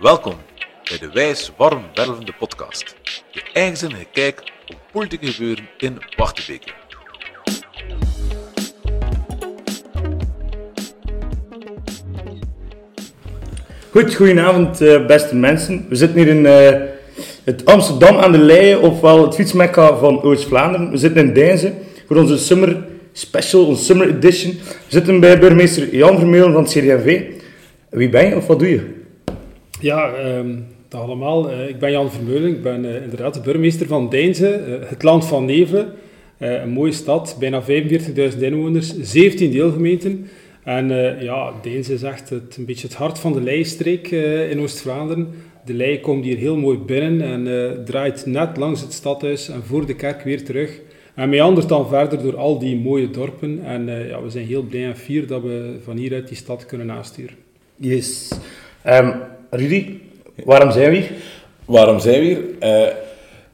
Welkom bij de Wijs Warm Wervende podcast. Je eigenzinnige kijk op politieke gebeuren in Wachtebeke. Goed, goedenavond uh, beste mensen. We zitten hier in uh, het Amsterdam aan de Leie, ofwel het fietsmekka van Oost-Vlaanderen. We zitten in Deinzen voor onze summer special, onze summer edition. We zitten bij burgemeester Jan Vermeulen van het CD&V. Wie ben je of wat doe je? Ja, um, dag allemaal. Uh, ik ben Jan Vermeulen. Ik ben uh, inderdaad de burgemeester van Deinzen, uh, het land van Nevelen. een mooie stad, bijna 45.000 inwoners, 17 deelgemeenten. En ja, Deinzen is echt het, een beetje het hart van de Leijstreek in Oost-Vlaanderen. De Lei komt hier heel mooi binnen en draait net langs het stadhuis en voor de kerk weer terug. En meandert dan verder door al die mooie dorpen. En ja, we zijn heel blij en fier dat we van hieruit die stad kunnen aansturen. Yes. Um, Rudy, waarom zijn we hier? Waarom zijn we hier? Uh,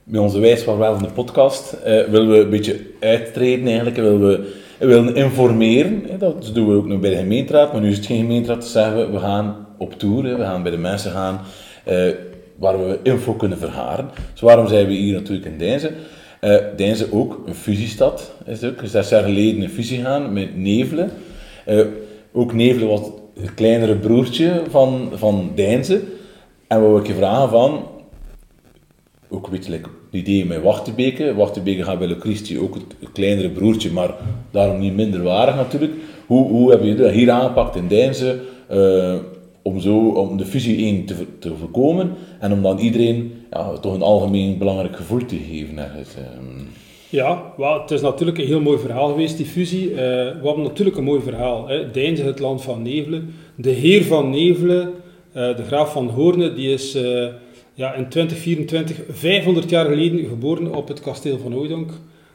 met onze wijs van wel van de podcast uh, willen we een beetje uittreden eigenlijk. Willen we willen informeren. Dat doen we ook nog bij de gemeenteraad. Maar nu is het geen gemeenteraad. Dus zeggen we, we gaan op tour. We gaan bij de mensen gaan uh, waar we info kunnen verharen. Dus waarom zijn we hier natuurlijk in Deinzen? Uh, Deinzen ook een fusiestad. Is ook zes jaar geleden een fusie gaan met Nevelen. ook Nevelen was het kleinere broertje van, van Deinze. En we ik je vragen van, ook een beetje het idee met Wachtebeke. Wachtebeke gaat bij Le Christi ook het, kleinere broertje, maar daarom niet minder waardig natuurlijk. Hoe, hoe heb je dat hier aangepakt in Deinze uh, om, zo, om de fusie 1 te, te voorkomen en om dan iedereen ja, toch een algemeen belangrijk gevoel te geven? Ergens, uh. Ja, well, het is natuurlijk een heel mooi verhaal geweest, die fusie. Uh, we hebben natuurlijk een mooi verhaal. Hè. Deinze, het land van Nevelen. De heer van Nevelen, uh, de graaf van Hoorne, die is uh, ja, in 2024, 500 jaar geleden, geboren op het kasteel van Oudonk.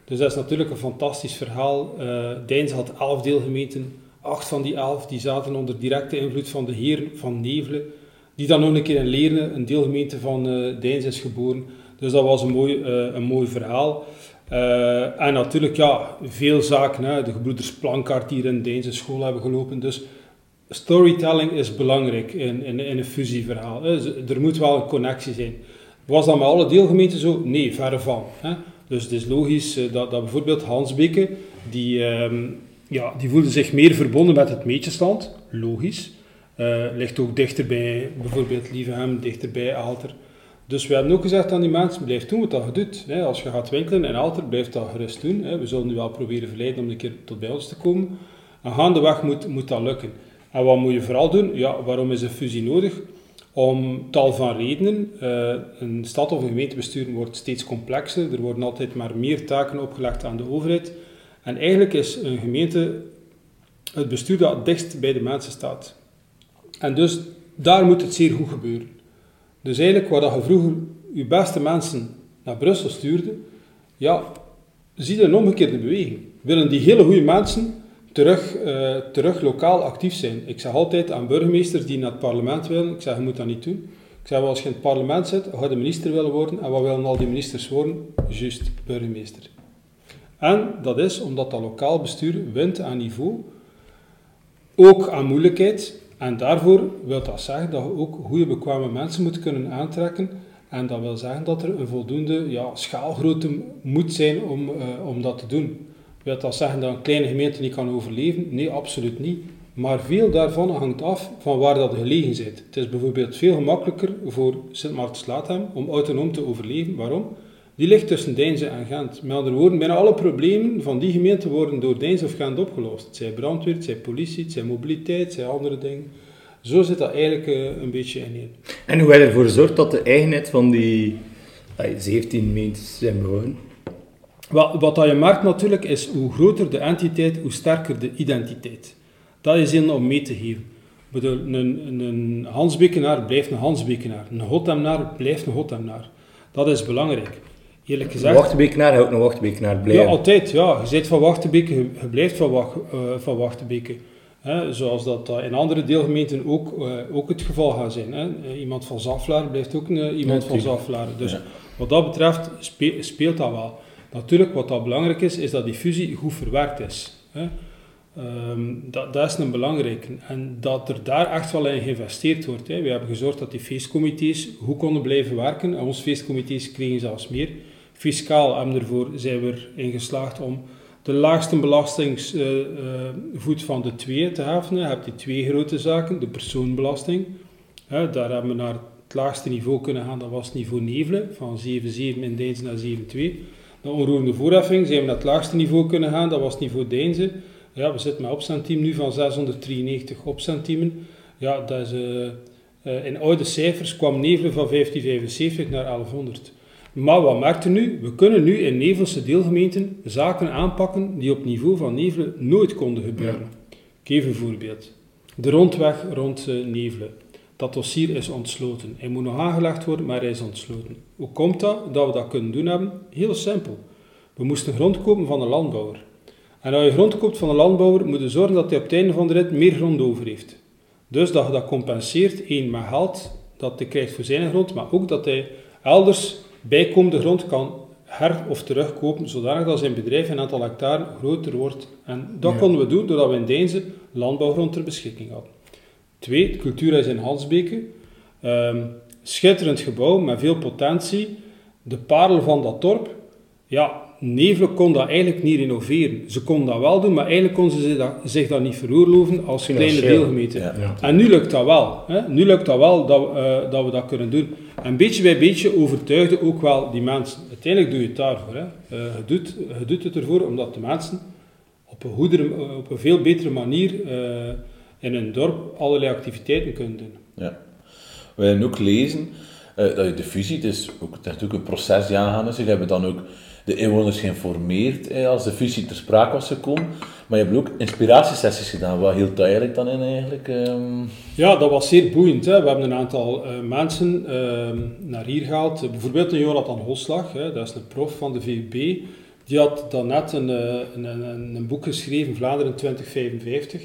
Dus dat is natuurlijk een fantastisch verhaal. Uh, Deinze had elf deelgemeenten. Acht van die elf die zaten onder directe invloed van de heer van Nevelen. Die dan nog een keer in Leerne, een deelgemeente van uh, Deinze, is geboren. Dus dat was een mooi, een mooi verhaal. Uh, en natuurlijk, ja, veel zaken. Hè. De gebroeders Plankaart hier in Deense school hebben gelopen. Dus storytelling is belangrijk in, in, in een fusieverhaal. Hè. Er moet wel een connectie zijn. Was dat met alle deelgemeenten zo? Nee, verre van. Hè. Dus het is logisch uh, dat, dat bijvoorbeeld Hansbeke, die, um, ja, die voelde zich meer verbonden met het meetjesland. Logisch. Uh, ligt ook dichter bij bijvoorbeeld Lievehem, dichter bij Aalter. Dus we hebben ook gezegd aan die mensen, blijf doen wat je doet. Als je gaat winkelen in Alter, blijf dat gerust doen. We zullen nu wel proberen verleiden om een keer tot bij ons te komen. En gaandeweg moet, moet dat lukken. En wat moet je vooral doen? Ja, waarom is een fusie nodig? Om tal van redenen. Uh, een stad of een gemeentebestuur wordt steeds complexer. Er worden altijd maar meer taken opgelegd aan de overheid. En eigenlijk is een gemeente het bestuur dat dichtst bij de mensen staat. En dus daar moet het zeer goed gebeuren. Dus eigenlijk, waar je vroeger je beste mensen naar Brussel stuurde, ja, zie je een omgekeerde beweging. Willen die hele goede mensen terug, uh, terug lokaal actief zijn? Ik zeg altijd aan burgemeesters die naar het parlement willen, ik zeg, je moet dat niet doen. Ik zeg, als je in het parlement zit, ga je minister willen worden. En wat willen al die ministers worden? Juist, burgemeester. En dat is omdat dat lokaal bestuur wint aan niveau, ook aan moeilijkheid, en daarvoor wil dat zeggen dat je ook goede bekwame mensen moet kunnen aantrekken. En dat wil zeggen dat er een voldoende ja, schaalgrootte moet zijn om, uh, om dat te doen. Wil dat zeggen dat een kleine gemeente niet kan overleven? Nee, absoluut niet. Maar veel daarvan hangt af van waar dat gelegen zit. Het is bijvoorbeeld veel gemakkelijker voor Sint Maartens-Laathem om autonoom te overleven. Waarom? Die ligt tussen Deinze en Gent. Met andere woorden, bijna alle problemen van die gemeente worden door Deinze of Gent opgelost. Het zij brandweer, het zij politie, het zij mobiliteit, het zij andere dingen. Zo zit dat eigenlijk uh, een beetje in. En hoe je ervoor gezorgd dat de eigenheid van die 17 gemeentes zijn behouden? Wat, wat dat je merkt natuurlijk is, hoe groter de entiteit, hoe sterker de identiteit. Dat is in om mee te geven. Bedoel, een, een, Hansbekenaar blijft een Hansbekenaar. Een Hotemnaar blijft een Hotemnaar. Dat is belangrijk eerlijk gezegd... Wachtenbekenaar ook een Wachtenbekenaar blijven. Ja, altijd. Ja. Je bent van Wachtenbeke, je, blijft van, wacht, uh, van Wachtenbeke. Zoals dat uh, in andere deelgemeenten ook, uh, ook het geval gaat zijn. Hè. Iemand van Zaflaar blijft ook een, iemand ja, van Zaflaar. Dus ja. wat dat betreft speelt dat wel. Natuurlijk, wat dat belangrijk is, is dat die fusie goed verwerkt is. Hè. Ehm, dat, dat is een belangrijke. En dat er daar echt wel in geïnvesteerd wordt. Hè. We hebben gezorgd dat die feestcomité's goed konden blijven werken. En onze feestcomité's kregen zelfs meer. Fiscaal hebben ervoor zijn we erin geslaagd om de laagste belastingsvoet van de twee te heffen. Je hebt die twee grote zaken. De persoonbelasting. Daar hebben we naar het laagste niveau kunnen gaan. Dat was niveau Nevelen, van 7,7 in Deinzen naar 7,2. De onroerende voorheffing zijn we naar het laagste niveau kunnen gaan. Dat was niveau Deinzen. Ja, we zitten met opcentiem nu van 693 opcentiemen. Ja, dat is, uh, in oude cijfers kwam Nevelen van 1575 naar 1100. Maar wat merkte nu? We kunnen nu in Nevelse deelgemeenten zaken aanpakken die op niveau van Nevelen nooit konden gebeuren. Ja. Ik geef een voorbeeld. De rondweg rond uh, Nevelen. Dat dossier is ontsloten. Hij moet nog aangelegd worden, maar hij is ontsloten. Hoe komt dat dat we dat kunnen doen hebben? Heel simpel. We moesten grond kopen van een landbouwer. En als je grond koopt van een landbouwer, moet je zorgen dat hij op het einde van de rit meer grond over heeft. Dus dat je dat compenseert, één met geld dat hij krijgt voor zijn grond, maar ook dat hij elders bijkomende grond kan her- of terugkopen, zodanig dat zijn bedrijf een aantal hectare groter wordt. En dat ja. konden we doen doordat we in Deinze landbouwgrond ter beschikking hadden. Twee, het cultuurhuis in Hansbeke. Um, schitterend gebouw met veel potentie. De parel van dat dorp. Ja, Nevelen kon dat eigenlijk niet renoveren. Ze konden dat wel doen, maar eigenlijk konden ze zich dat, zich dat niet veroorloven als kleine deelgemeente. Ja, ja. En nu lukt dat wel. Hè? Nu lukt dat wel dat, uh, dat we dat kunnen doen. En beetje bij beetje overtuigde ook wel die mensen. Uiteindelijk doe je het daarvoor. Hè? Uh, je, doet, je doet het ervoor omdat de mensen op een, goedere, op een veel betere manier uh, in een dorp allerlei activiteiten kunnen doen. Ja. We hebben ook lezen dat je de fusie, het is, ook, natuurlijk een proces die aangaan is. Jullie hebben dan ook de inwoners geïnformeerd eh, als de fusie ter sprake was gekomen. Maar je hebt ook inspiratiesessies gedaan. Wat hield dat eigenlijk dan in eigenlijk? Um... Ja, dat was zeer boeiend. Hè. We hebben een aantal uh, mensen uh, naar hier gehaald. Bijvoorbeeld een Jonathan Hoslag, hè. dat is een prof van de VUB. Die had dan net een, een, een, een boek geschreven, Vlaanderen 2055.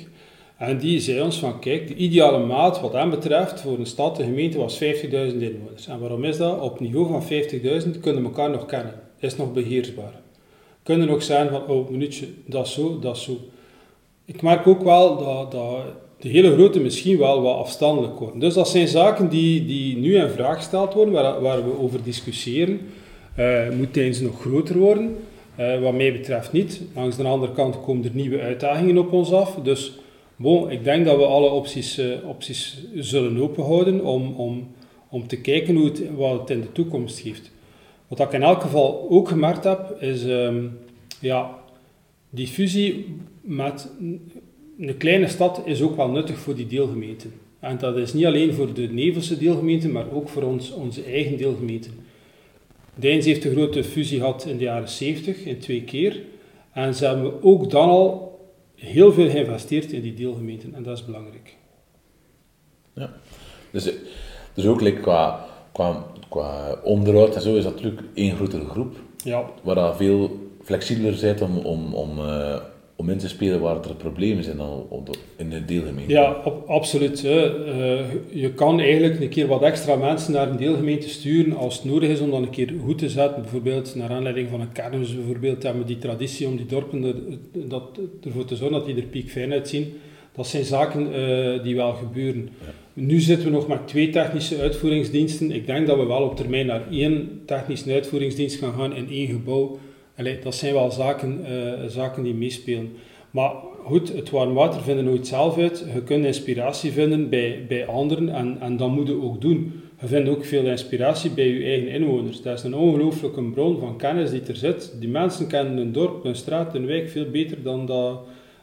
En die zei ons van, kijk, de ideale maat wat hem betreft voor een stad, een gemeente, was 50.000 inwoners. En waarom is dat? Op niveau van 50.000 kunnen we elkaar nog kennen is nog beheersbaar. Kunnen nog zijn van, oh, minuutje, dat zo, dat zo. Ik merk ook wel dat, dat de hele grote misschien wel wat afstandelijk worden. Dus dat zijn zaken die, die nu in vraag gesteld worden, waar, waar we over discussiëren. Uh, moet eens nog groter worden? Uh, wat mij betreft niet. Langs de andere kant komen er nieuwe uitdagingen op ons af. Dus ik denk dat we alle opties, uh, opties zullen openhouden om, om, om te kijken hoe het, wat het in de toekomst geeft. Wat ik in elk geval ook gemerkt heb, is um, ja, die fusie met een kleine stad is ook wel nuttig voor die deelgemeenten. En dat is niet alleen voor de Nevelse deelgemeenten, maar ook voor ons, onze eigen deelgemeenten. Deins heeft een grote fusie gehad in de jaren 70, in twee keer. En ze hebben ook dan al heel veel geïnvesteerd in die deelgemeenten. En dat is belangrijk. Ja, dus, dus ook like, qua, qua qua onderhoud en zo is dat natuurlijk één grotere groep. Ja. Waar dat veel flexibeler bent om, om, om, uh, om in te spelen waar er problemen zijn dan in de deelgemeente. Ja, absoluut. Uh, je kan eigenlijk een keer wat extra mensen naar een deelgemeente sturen als het nodig is om dan een keer goed te zetten. Bijvoorbeeld naar aanleiding van een kermis bijvoorbeeld hebben we die traditie om die dorpen er, dat, ervoor te zorgen dat die er piekfijn uitzien. Dat zijn zaken uh, die wel gebeuren. Ja. Nu zitten we nog met twee technische uitvoeringsdiensten. Ik denk dat we wel op termijn naar één technische uitvoeringsdienst gaan gaan in één gebouw. Allee, dat zijn wel zaken, uh, zaken die meespelen. Maar goed, het warm water vinden nooit zelf uit. Je kunt inspiratie vinden bij, bij anderen en, en dat moet je ook doen. Je vindt ook veel inspiratie bij je eigen inwoners. Dat is een ongelooflijke bron van kennis die er zit. Die mensen kennen een dorp, een straat, een wijk veel beter dan dat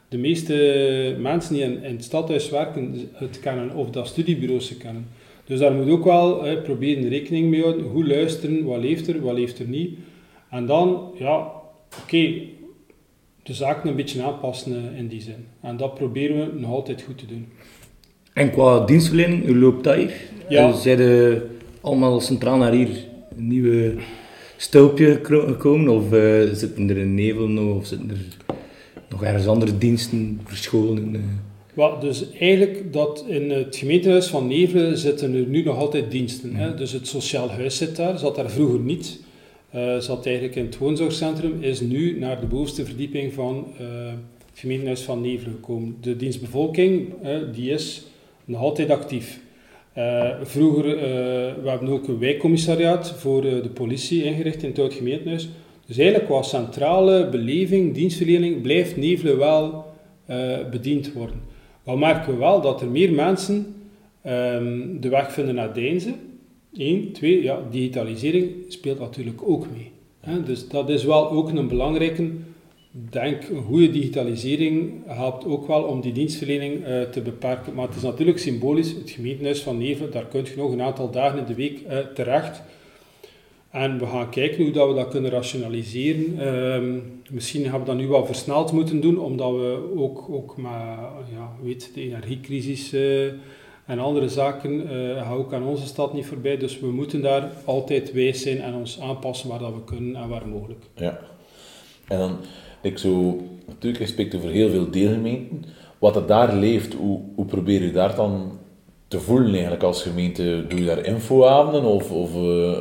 de meeste mensen die in, in het stadhuis werken het kennen of dat studiebureaus ze kennen. Dus daar moet ook wel hè, proberen rekening mee houden. Hoe luisteren, wat leeft er, wat leeft er niet. En dan, ja, oké, okay, de zaken een beetje aanpassen in die zin. En dat proberen we nog altijd goed te doen. En qua dienstverlening, hoe loopt dat hier? Ja. Zijn allemaal centraal naar hier een nieuwe stulpje gekomen? Of uh, zitten er in Nevel nog? Of zitten er nog ergens andere diensten verscholen? Uh. Well, dus eigenlijk dat in het gemeentehuis van Nevelen zitten er nu nog altijd diensten. Hè? Dus het sociaal huis zit daar, zat daar vroeger niet. Uh, zat eigenlijk in het woonzorgcentrum, is nu naar de bovenste verdieping van uh, het gemeentehuis van Nevelen gekomen. De dienstbevolking die is nog altijd actief. Vroeger, we hebben ook een wijkcommissariaat voor de politie ingericht in het oud gemeentehuis. Dus eigenlijk qua centrale beleving, dienstverlening, blijft Nevelen wel bediend worden. Wat merken we wel? Dat er meer mensen um, de weg vinden naar Deinzen. Eén. Twee, ja, digitalisering speelt natuurlijk ook mee. Hè? Dus dat is wel ook een belangrijke denk, een goede digitalisering helpt ook wel om die dienstverlening uh, te beperken. Maar het is natuurlijk symbolisch, het gemeentehuis van Neven, daar kun je nog een aantal dagen in de week uh, terecht. En we gaan kijken hoe dat we dat kunnen rationaliseren. Uh, misschien hebben we dat nu wel versneld moeten doen, omdat we ook, ook met ja, weet, de energiecrisis uh, en andere zaken gaan ook aan onze stad niet voorbij. Dus we moeten daar altijd wijs zijn en ons aanpassen waar dat we kunnen en waar mogelijk. Ja. En dan ik zo, natuurlijk, spreekt over heel veel deelgemeenten. Wat er daar leeft, hoe, hoe probeer je daar dan te voelen eigenlijk als gemeente? Doe je daar infoavonden of, of, uh,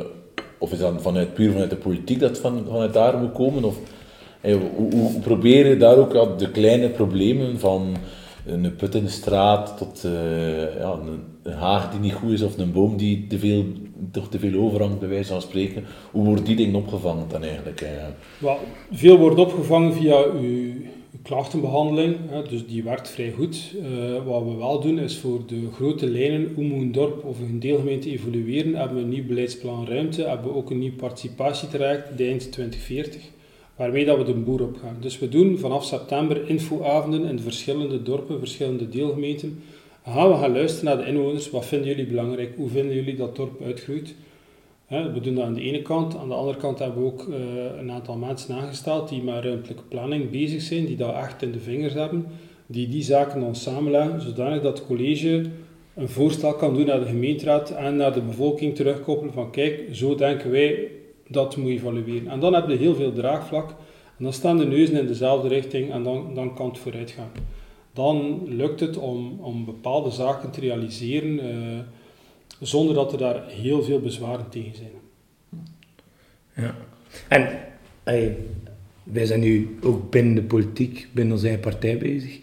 of is dat vanuit, puur vanuit de politiek dat van, vanuit daar moet komen? Of, eh, hoe, je daar ook de kleine problemen van een put in de straat tot uh, ja, een, haag die niet goed is of een boom die te veel, toch te veel overhangt, bij wijze van spreken. Hoe worden die dingen opgevangen dan eigenlijk? Well, veel wordt opgevangen via uw klachtenbehandeling, dus die werkt vrij goed. Uh, wat we wel doen is voor de grote lijnen, hoe moet een dorp of een deelgemeente evolueren, hebben we een nieuw beleidsplan ruimte, hebben we ook een nieuw participatietraject, de eind 2040 waarmee dat we de boer op gaan. Dus we doen vanaf september infoavonden in de verschillende dorpen, verschillende deelgemeenten. Gaan we gaan luisteren naar de inwoners. Wat vinden jullie belangrijk? Hoe vinden jullie dat dorp uitgroeit? We doen dat aan de ene kant. Aan de andere kant hebben we ook eh, een aantal mensen aangesteld die met ruimtelijke planning bezig zijn, die dat echt in de vingers hebben, die die zaken dan samenleggen, zodanig dat het college een voorstel kan doen naar de gemeenteraad en naar de bevolking terugkoppelen van kijk, zo denken wij dat moet je evalueren. En dan heb je heel veel draagvlak. En dan staan de neuzen in dezelfde richting en dan, dan kan het vooruit gaan. Dan lukt het om, om bepaalde zaken te realiseren uh, zonder dat er daar heel veel bezwaren tegen zijn. Ja. En wij zijn nu ook binnen de politiek, binnen onze eigen partij bezig.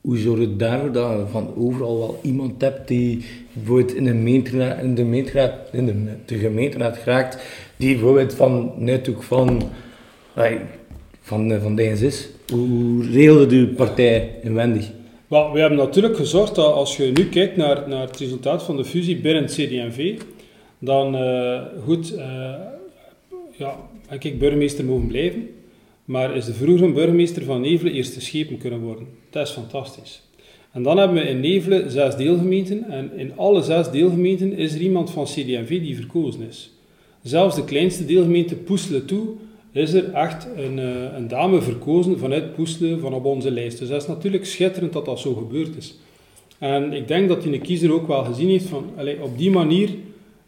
Hoe zorg je daarvoor dat je van overal wel iemand hebt die bijvoorbeeld in de gemeenteraad, in de, gemeenteraad, in de, gemeenteraad geraakt, die bijvoorbeeld van net ook van, van, van is. Hoe regelde de partij inwendig? We hebben natuurlijk gezorgd dat als je nu kijkt naar, naar het resultaat van de fusie binnen het CD&V, dan uh, goed, uh, ja, denk ik burgemeester mogen blijven, maar is de vroegere burgemeester van Nevelen eerste schepen kunnen worden. Dat is fantastisch. En dan hebben we in Nevelen zes deelgemeenten en in alle zes deelgemeenten is er iemand van CD&V die verkozen is. Zelfs de kleinste deelgemeente Poeselen toe is er echt een, eh, een dame verkozen vanuit Poeselen van op onze lijst. Dus dat is natuurlijk schitterend dat dat zo gebeurd is. En ik denk dat die kiezer ook wel gezien heeft van, allez, op die manier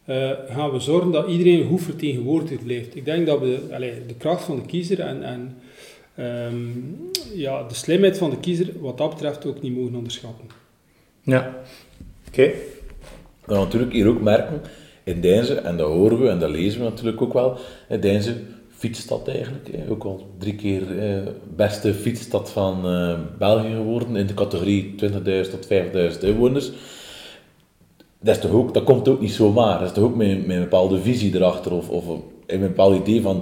uh, gaan we zorgen dat iedereen goed vertegenwoordigd blijft. Ik denk dat we allez, de kracht van de kiezer en, en um, ja, de slimheid van de kiezer wat dat betreft ook niet mogen onderschatten. Ja, oké. Okay. We natuurlijk hier ook merken in Deinzen, en dat horen we en dat lezen we natuurlijk ook wel, in Deinzen fietsstad eigenlijk, ook al drie keer eh, beste fietsstad van uh, België geworden in de categorie 20.000 tot 50.000 inwoners. Dat, is toch ook, dat komt ook niet zomaar, dat is toch ook met, met een bepaalde visie erachter of, of een bepaald idee van,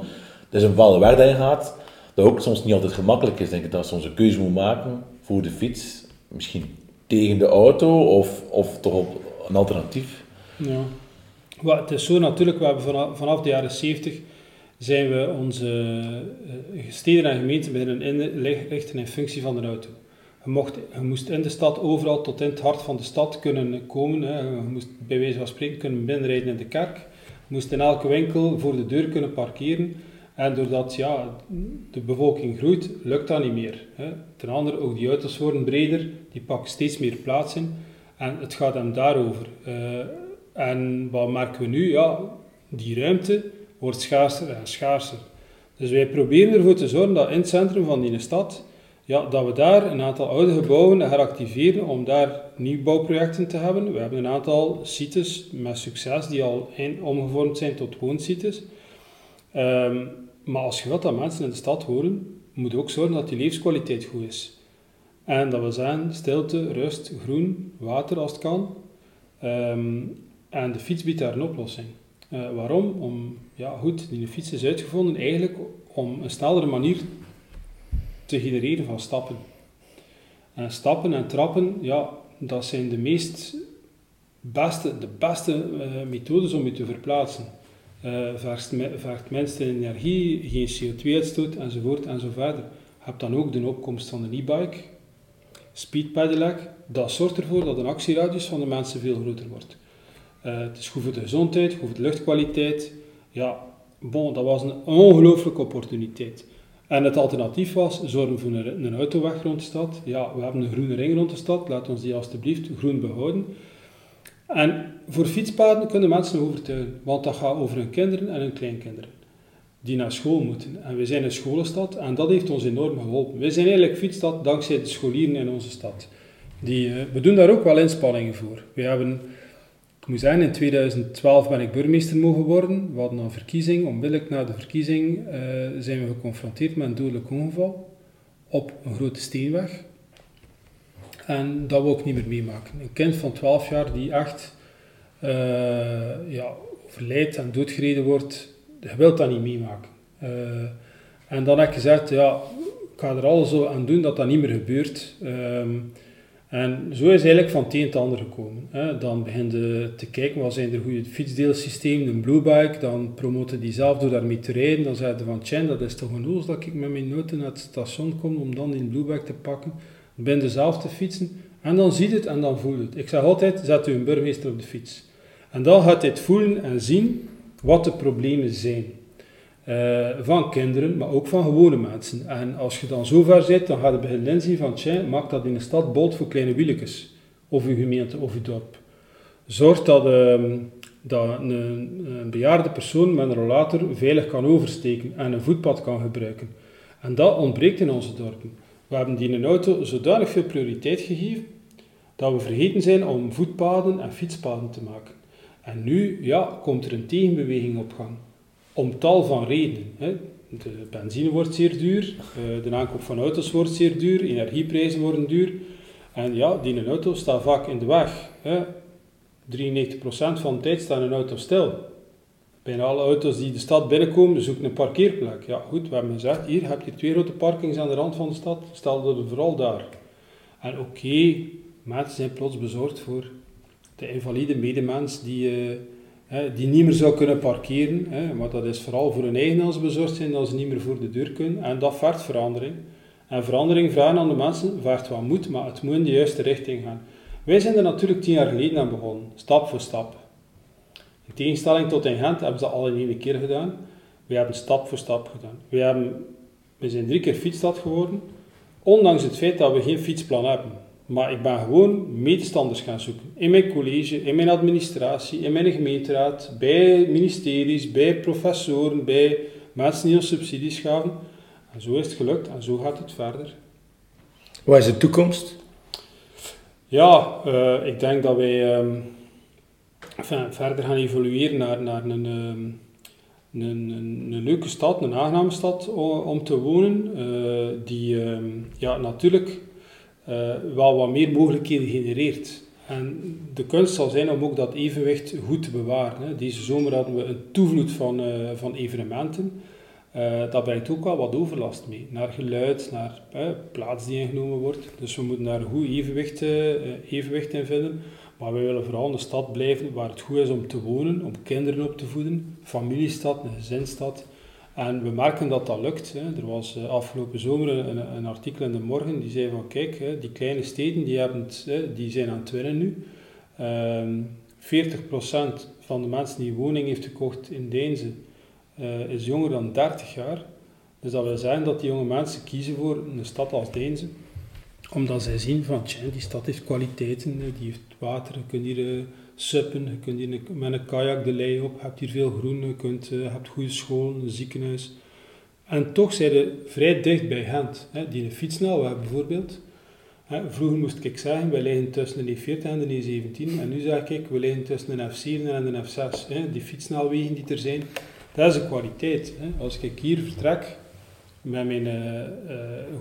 dat is een bepaalde weg dat gaat, dat ook soms niet altijd gemakkelijk is, denk ik, dat je soms een keuze moet maken voor de fiets, misschien tegen de auto of, of toch op een alternatief. Ja. Het is zo natuurlijk, we hebben vanaf de jaren 70 zijn we onze uh, steden en gemeenten beginnen inrichten in functie van de auto. Je, mocht, je moest in de stad overal tot in het hart van de stad kunnen komen. Je moest bij wijze van spreken kunnen binnenrijden in de kerk. Je moest in elke winkel voor de deur kunnen parkeren. En doordat ja, de bevolking groeit, lukt dat niet meer. Ten andere, ook die auto's worden breder, die pakken steeds meer plaats in. En het gaat hem daarover. Uh, en wat merken we nu? Ja, die ruimte wordt schaarser en schaarser. Dus wij proberen ervoor te zorgen dat in het centrum van die stad, ja, dat we daar een aantal oude gebouwen heractiveren om daar nieuwbouwprojecten te hebben. We hebben een aantal sites met succes die al omgevormd zijn tot woonsites. Um, maar als je wilt dat mensen in de stad horen, moet je ook zorgen dat die levenskwaliteit goed is. En dat wil zeggen stilte, rust, groen, water als het kan. Ehm, en de fiets biedt daar een oplossing. Eh, waarom? Om, ja goed, die fiets is uitgevonden eigenlijk om een snellere manier te genereren van stappen. En stappen en trappen, ja, dat zijn de meest beste, de beste uh, methodes om je te verplaatsen. Uh, vergt, minste energie, geen CO2-uitstoot enzovoort en zo verder. Je hebt dan ook de opkomst van de e-bike, speed pedelec. Dat zorgt ervoor dat de actieradius van de mensen veel groter wordt. Uh, het is goed voor de gezondheid, goed voor de luchtkwaliteit. Ja, bon, dat was een ongelooflijke opportuniteit. En het alternatief was zorgen voor een, een autoweg rond de stad. Ja, we hebben een groene ring rond de stad, laat ons die alstublieft groen behouden. En voor fietspaden kunnen mensen overtuigen, want dat gaat over hun kinderen en hun kleinkinderen die naar school moeten. En we zijn een scholenstad en dat heeft ons enorm geholpen. We zijn eigenlijk fietsstad dankzij de scholieren in onze stad. Die, uh, we doen daar ook wel inspanningen voor. We hebben, ik moet zeggen, in 2012 ben ik burgemeester mogen worden. We hadden een verkiezing. Onmiddellijk na de verkiezing uh, zijn we geconfronteerd met een dodelijk ongeval op een grote steenweg. En dat wil ik niet meer meemaken. Een kind van 12 jaar die echt uh, ja, overlijdt en doodgereden wordt, je wilt dat niet meemaken. Uh, en dan heb ik gezegd, ja, ik ga er alles aan doen dat dat niet meer gebeurt. Um, en zo is eigenlijk van het een het ander gekomen. Hè. Dan begin je te kijken, wat zijn er goede fietsdeelsystemen, een bluebike, dan promoten die zelf door daarmee te rijden. Dan zeiden van, tja, dat is toch een oos dat ik met mijn auto naar het station kom om dan die bluebike te pakken. Ben zelf te fietsen en dan ziet het en dan voelt het. Ik zeg altijd, zet u een burgemeester op de fiets. En dan gaat hij het voelen en zien wat de problemen zijn. Uh, van kinderen, maar ook van gewone mensen. En als je dan zo ver zit, dan gaat je beginnen inzien van, tja, maak dat in de stad bolt voor kleine wieltjes. Of uw gemeente, of uw dorp. Zorg dat, uh, dat een, een, bejaarde persoon met een rollator veilig kan oversteken en een voetpad kan gebruiken. En dat ontbreekt in onze dorpen. We hebben die in een auto zodanig veel prioriteit gegeven, dat we vergeten zijn om voetpaden en fietspaden te maken. En nu ja, komt er een tegenbeweging op gang. Om tal van redenen. Hè. De benzine wordt zeer duur, eh, de aankoop van auto's wordt zeer duur, energieprijzen worden duur. En ja, die een auto staat vaak in de weg. Hè. 93% van de tijd staat een auto stil. Bijna alle auto's die de stad binnenkomen zoeken een parkeerplek. Ja goed, we hebben gezegd, hier heb je twee grote parkings aan de rand van de stad, stel er vooral daar. En oké, mensen zijn plots bezorgd voor de invalide medemens die, uh, die niet meer zou kunnen parkeren. Hè, maar dat is vooral voor hun eigen als bezorgd zijn dat ze niet meer voor de deur kunnen. En dat vergt verandering. En verandering vragen aan de mensen vergt wat moed, maar het moet in de juiste richting gaan. Wij zijn er natuurlijk tien jaar geleden aan begonnen, stap voor stap. In tegenstelling tot in Gent hebben ze dat al in één keer gedaan. We hebben stap voor stap gedaan. We, hebben, we zijn drie keer fietsstad geworden, ondanks het feit dat we geen fietsplan hebben. Maar ik ben gewoon medestanders gaan zoeken. In mijn college, in mijn administratie, in mijn gemeenteraad, bij ministeries, bij professoren, bij mensen die ons subsidies gaven. En zo is het gelukt en zo gaat het verder. Wat is de toekomst? Ja, uh, ik denk dat wij um, enfin, verder gaan evolueren naar, naar een, um, een, een, een, leuke stad, een aangename stad om te wonen. Uh, die um, ja, natuurlijk uh, wel wat meer mogelijkheden genereert. En de kunst zal zijn om ook dat evenwicht goed te bewaren. Hè. Deze zomer hadden we een toevloed van, uh, van evenementen. Uh, dat brengt ook wel wat overlast mee. Naar geluid, naar plaats die ingenomen wordt. Dus we moeten daar een goed evenwicht, evenwicht in vinden. Maar we willen vooral een stad blijven waar het goed is om te wonen, om kinderen op te voeden. Familiestad, een gezinsstad. En we merken dat dat lukt. Hè. Er was uh, afgelopen zomer een, een, artikel in de morgen die zei van kijk, hè, die kleine steden die, hebben hè, die zijn aan het winnen nu. Um, ehm, 40% van de mensen die woning heeft gekocht in Deense uh, is jonger dan 30 jaar. Dus dat wil zeggen dat die jonge mensen kiezen voor een stad als Deense. Omdat zij zien van die stad heeft kwaliteiten, die heeft water, je hier... Uh, suppen, je kunt hier met een kajak de lei op, je hebt hier veel groen, je kunt, uh, hebt goede scholen, een ziekenhuis. En toch zijn ze vrij dicht bij Gent. Hè. Die fietsnelweg bijvoorbeeld. Vroeger moest ik zeggen, wij liggen tussen de E40 en de E17. En nu zeg ik, we liggen tussen de F7 en de F6. Hè. Die fietsnelwegen die er zijn, dat is een kwaliteit. Als ik hier vertrek met mijn eh, eh,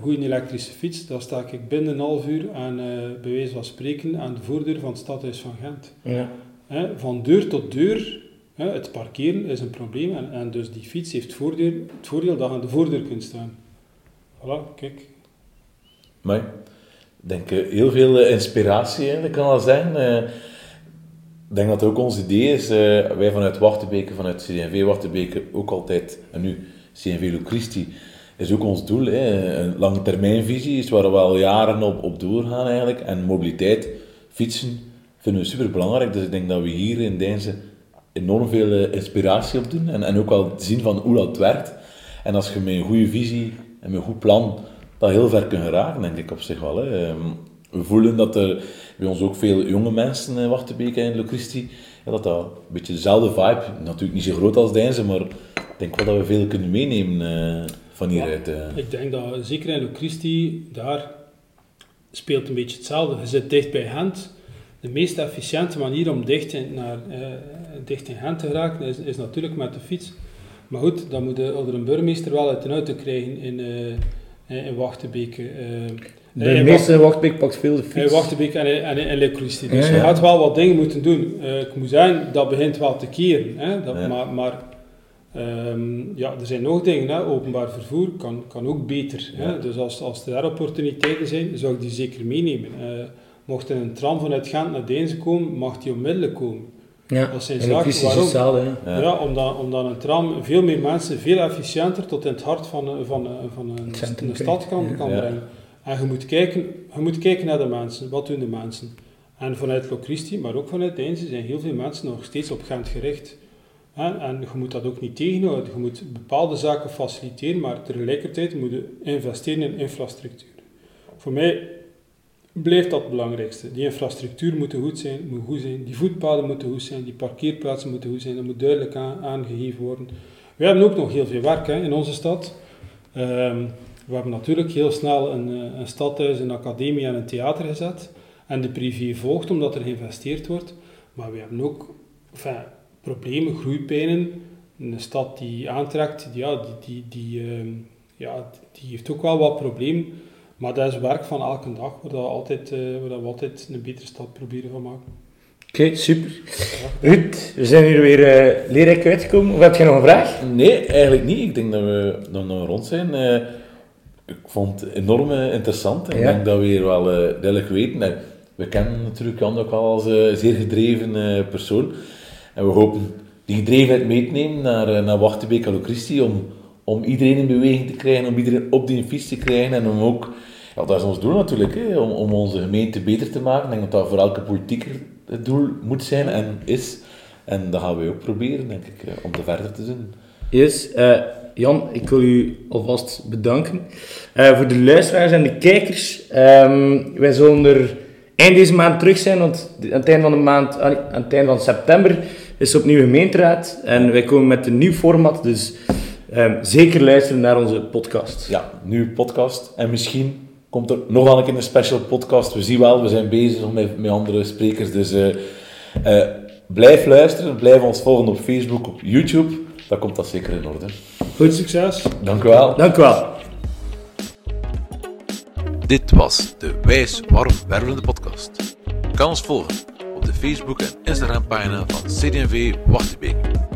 goede elektrische fiets, dan sta ik binnen een half uur aan, eh bij wijze van spreken, aan de voordeur van het stadhuis van Gent. Ja. Hè, van deur tot deur, hè, het parkeren is een probleem. En, en dus die fiets heeft voordeur, het voordeel dat je aan de voordeur kunt staan. Voilà, kijk. Maar ik denk eh, heel veel inspiratie eigenlijk kan dat zijn. Eh, ik denk dat het ook ons idee is, eh, wij vanuit Wachtebeke, vanuit CDV Wachtebeke, ook altijd, en nu CNV Locristi, is ook ons doel. Hè, een lange termijnvisie is waar we al jaren op, op doorgaan eigenlijk. En mobiliteit, fietsen, vinden we super belangrijk. Dus ik denk dat we hier in Deinze enorm veel eh, inspiratie op doen. En, en ook wel zien van hoe dat werkt. En als je met een goede visie en met een goed plan dat heel ver kunt geraken, denk ik op zich wel. Ehm, We voelen dat er bij ons ook veel jonge mensen in Wachtenbeek en Locristi, ja, dat dat een beetje dezelfde vibe, natuurlijk niet zo groot als Deinze, maar ik denk wel dat we veel kunnen meenemen eh, van hieruit. eh. Ik denk dat zeker in Locristi, daar speelt een beetje hetzelfde. Je zit dicht bij Gent. De meest efficiënte manier om dicht in, naar, eh, dicht in Gent te geraken is, is natuurlijk met de fiets. Maar goed, dan moet de, onder een burgemeester wel uit de auto krijgen in, eh, in Wachtenbeke. eh, De in meeste wachtbeek pakt veel de in fiets. Wachtenbeek en, in- en, in- en in Locristi. Dus Ja, je gaat wel wat dingen moeten doen. Eh, ik moet zeggen, dat begint wel te keren. Hè? Dat, Ja. Maar, maar ehm, ja, er zijn nog dingen. Hè? Openbaar vervoer kan, kan ook beter. Hè? Dus als, als er daar opportuniteiten zijn, zou ik die zeker meenemen. Eh, mocht er een tram vanuit Gent naar Deense komen, mag die onmiddellijk komen. Ja, Dat zijn en zaken waarom- hetzelfde. hè. Ja. Ja. omdat, omdat een tram veel meer mensen, veel efficiënter tot in het hart van, een- van, een- van een, Het centrum een stad kan, kan ja. brengen. En je moet, kijken, je moet kijken naar de mensen. Wat doen de mensen? En vanuit Locristi, maar ook vanuit Deinze, zijn heel veel mensen nog steeds op Gent gericht. Hè? En je moet dat ook niet tegenhouden. Je moet bepaalde zaken faciliteren, maar tegelijkertijd moet je investeren in infrastructuur. Voor mij blijft dat het belangrijkste. Die infrastructuur moet goed zijn, moet goed zijn. Die voetpaden moeten goed zijn, die parkeerplaatsen moeten goed zijn. Dat moet duidelijk aan- aangegeven worden. We hebben ook nog heel veel werk hè, in onze stad. Ehm, we hebben natuurlijk heel snel een, eh, een stadhuis, een academie en een theater gezet. En de privé volgt omdat er geïnvesteerd wordt. Maar we hebben ook enfin, problemen, groeipijnen. Een stad die aantrekt, die, ja, die, die, die, ehm, ja, die heeft ook wel wat problemen. Maar dat is werk van elke dag, waar, dat altijd, eh, waar we altijd een betere stad proberen van maken. Oké, super. Ruud, we zijn hier weer eh leerrijk uitgekomen. Of heb je nog een vraag? Nee, eigenlijk niet. Ik denk dat we dat we rond zijn. Eh, ik vond het enorm interessant. Ik Ja. denk dat we hier wel eh, duidelijk weten. We kennen natuurlijk Jan ook wel als een zeer gedreven eh, persoon. En we hopen die gedrevenheid mee te nemen naar, eh, naar Wachtenbeek en Locristi om, om iedereen in beweging te krijgen, om iedereen op die fiets te krijgen en om ook, ja, dat is ons doel natuurlijk, hè, om, om onze gemeente beter te maken. Ik denk dat dat voor elke politieker het doel moet zijn en is. En dat gaan we ook proberen, denk ik, eh, om te verder te doen. Yes. eh, Jan, ik wil u alvast bedanken. Voor de luisteraars en de kijkers. ehm, wij zullen er eind deze maand terug zijn, want aan het einde van de maand, ah, aan het einde van september, is opnieuw gemeenteraad. En wij komen met een nieuw format, dus ehm, zeker luisteren naar onze podcast. Ja, nu podcast. En misschien komt er nog wel een keer een special podcast. We zien wel, we zijn bezig met, met andere sprekers. Dus eh, eh, blijf luisteren, blijf ons volgen op Facebook, op YouTube. Dan komt dat zeker in orde. Goed succes! Dank u wel. Dank u wel. Dit was de Wijs Warm Wervelende podcast. Kan ons volgen op de Facebook en Instagram pagina van CDV Wachtenbeek.